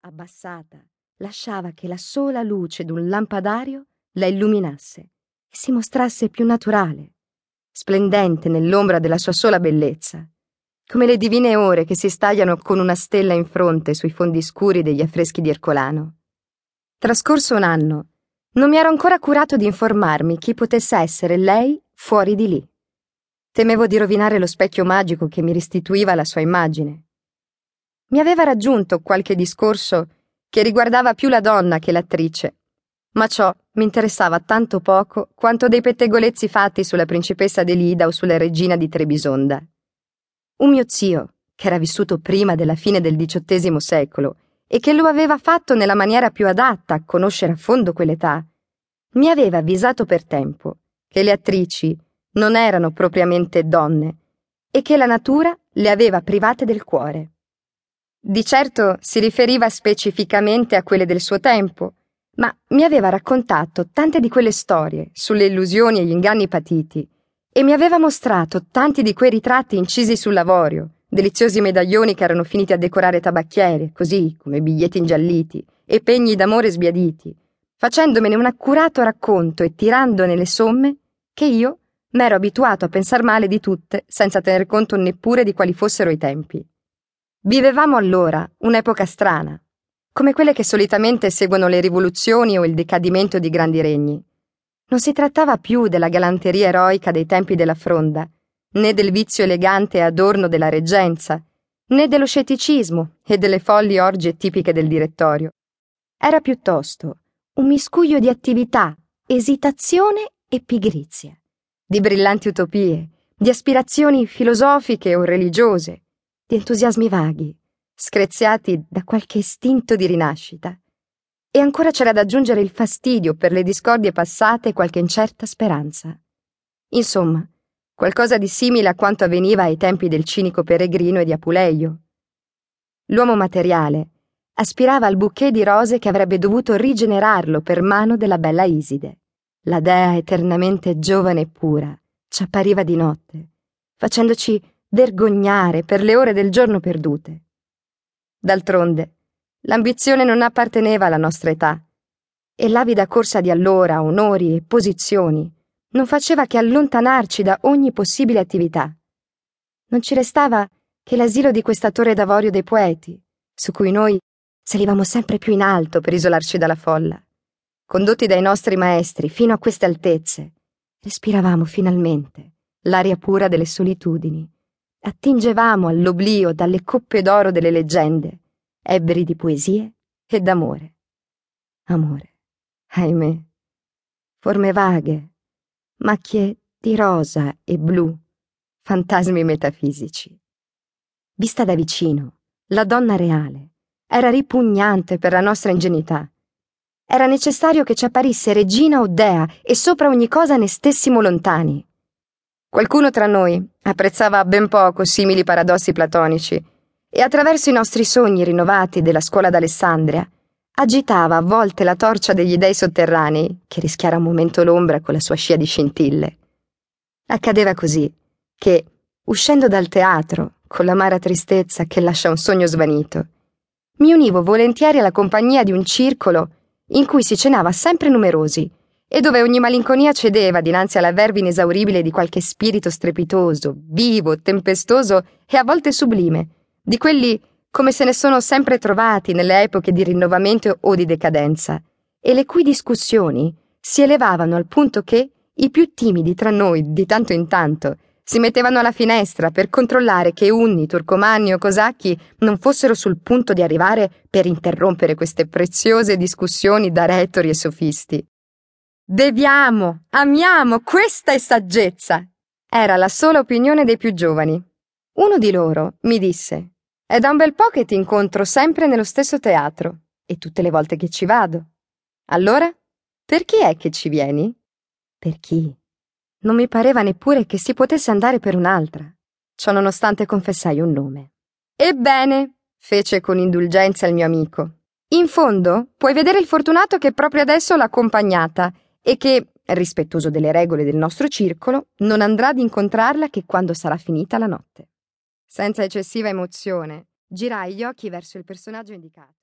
abbassata, lasciava che la sola luce d'un lampadario la illuminasse e si mostrasse più naturale, splendente nell'ombra della sua sola bellezza, come le divine ore che si stagliano con una stella in fronte sui fondi scuri degli affreschi di Ercolano. Trascorso un anno, non mi ero ancora curato di informarmi chi potesse essere lei fuori di lì. Temevo di rovinare lo specchio magico che mi restituiva la sua immagine. Mi aveva raggiunto qualche discorso che riguardava più la donna che l'attrice, ma ciò mi interessava tanto poco quanto dei pettegolezzi fatti sulla principessa d'Elida o sulla regina di Trebisonda. Un mio zio, che era vissuto prima della fine del XVIII secolo e che lo aveva fatto nella maniera più adatta a conoscere a fondo quell'età, mi aveva avvisato per tempo che le attrici non erano propriamente donne e che la natura le aveva private del cuore. Di certo si riferiva specificamente a quelle del suo tempo, ma mi aveva raccontato tante di quelle storie sulle illusioni e gli inganni patiti e mi aveva mostrato tanti di quei ritratti incisi sull'avorio, deliziosi medaglioni che erano finiti a decorare tabacchiere, così come biglietti ingialliti e pegni d'amore sbiaditi, facendomene un accurato racconto e tirandone le somme che io m'ero abituato a pensar male di tutte senza tener conto neppure di quali fossero i tempi. Vivevamo allora un'epoca strana, come quelle che solitamente seguono le rivoluzioni o il decadimento di grandi regni. Non si trattava più della galanteria eroica dei tempi della fronda, né del vizio elegante e adorno della reggenza, né dello scetticismo e delle folli orge tipiche del direttorio. Era piuttosto un miscuglio di attività, esitazione e pigrizia, di brillanti utopie, di aspirazioni filosofiche o religiose, di entusiasmi vaghi, screziati da qualche istinto di rinascita. E ancora c'era da aggiungere il fastidio per le discordie passate e qualche incerta speranza. Insomma, qualcosa di simile a quanto avveniva ai tempi del cinico peregrino e di Apuleio. L'uomo materiale aspirava al bouquet di rose che avrebbe dovuto rigenerarlo per mano della bella Iside. La dea eternamente giovane e pura ci appariva di notte, facendoci vergognare per le ore del giorno perdute. D'altronde, l'ambizione non apparteneva alla nostra età, e l'avida corsa di allora, onori e posizioni, non faceva che allontanarci da ogni possibile attività. Non ci restava che l'asilo di questa torre d'avorio dei poeti, su cui noi salivamo sempre più in alto per isolarci dalla folla. Condotti dai nostri maestri fino a queste altezze, respiravamo finalmente l'aria pura delle solitudini attingevamo all'oblio dalle coppe d'oro delle leggende, ebberi di poesie e d'amore. Amore, ahimè, forme vaghe, macchie di rosa e blu, fantasmi metafisici. Vista da vicino, la donna reale era ripugnante per la nostra ingenuità. Era necessario che ci apparisse regina o dea e sopra ogni cosa ne stessimo lontani. Qualcuno tra noi apprezzava ben poco simili paradossi platonici e attraverso i nostri sogni rinnovati della scuola d'Alessandria agitava a volte la torcia degli dei sotterranei che rischiara un momento l'ombra con la sua scia di scintille. Accadeva così che, uscendo dal teatro, con l'amara tristezza che lascia un sogno svanito, mi univo volentieri alla compagnia di un circolo in cui si cenava sempre numerosi e dove ogni malinconia cedeva dinanzi alla verve inesauribile di qualche spirito strepitoso, vivo, tempestoso e a volte sublime, di quelli come se ne sono sempre trovati nelle epoche di rinnovamento o di decadenza, e le cui discussioni si elevavano al punto che i più timidi tra noi, di tanto in tanto, si mettevano alla finestra per controllare che unni, turcomanni o cosacchi non fossero sul punto di arrivare per interrompere queste preziose discussioni da retori e sofisti. Beviamo, amiamo, questa è saggezza. Era la sola opinione dei più giovani. Uno di loro mi disse: È da un bel po' che ti incontro sempre nello stesso teatro, e tutte le volte che ci vado. Allora, per chi è che ci vieni? Per chi? Non mi pareva neppure che si potesse andare per un'altra. Ciò nonostante confessai un nome. Ebbene, fece con indulgenza il mio amico. In fondo, puoi vedere il fortunato che proprio adesso l'ha accompagnata e che, rispettoso delle regole del nostro circolo, non andrà ad incontrarla che quando sarà finita la notte. Senza eccessiva emozione, girai gli occhi verso il personaggio indicato.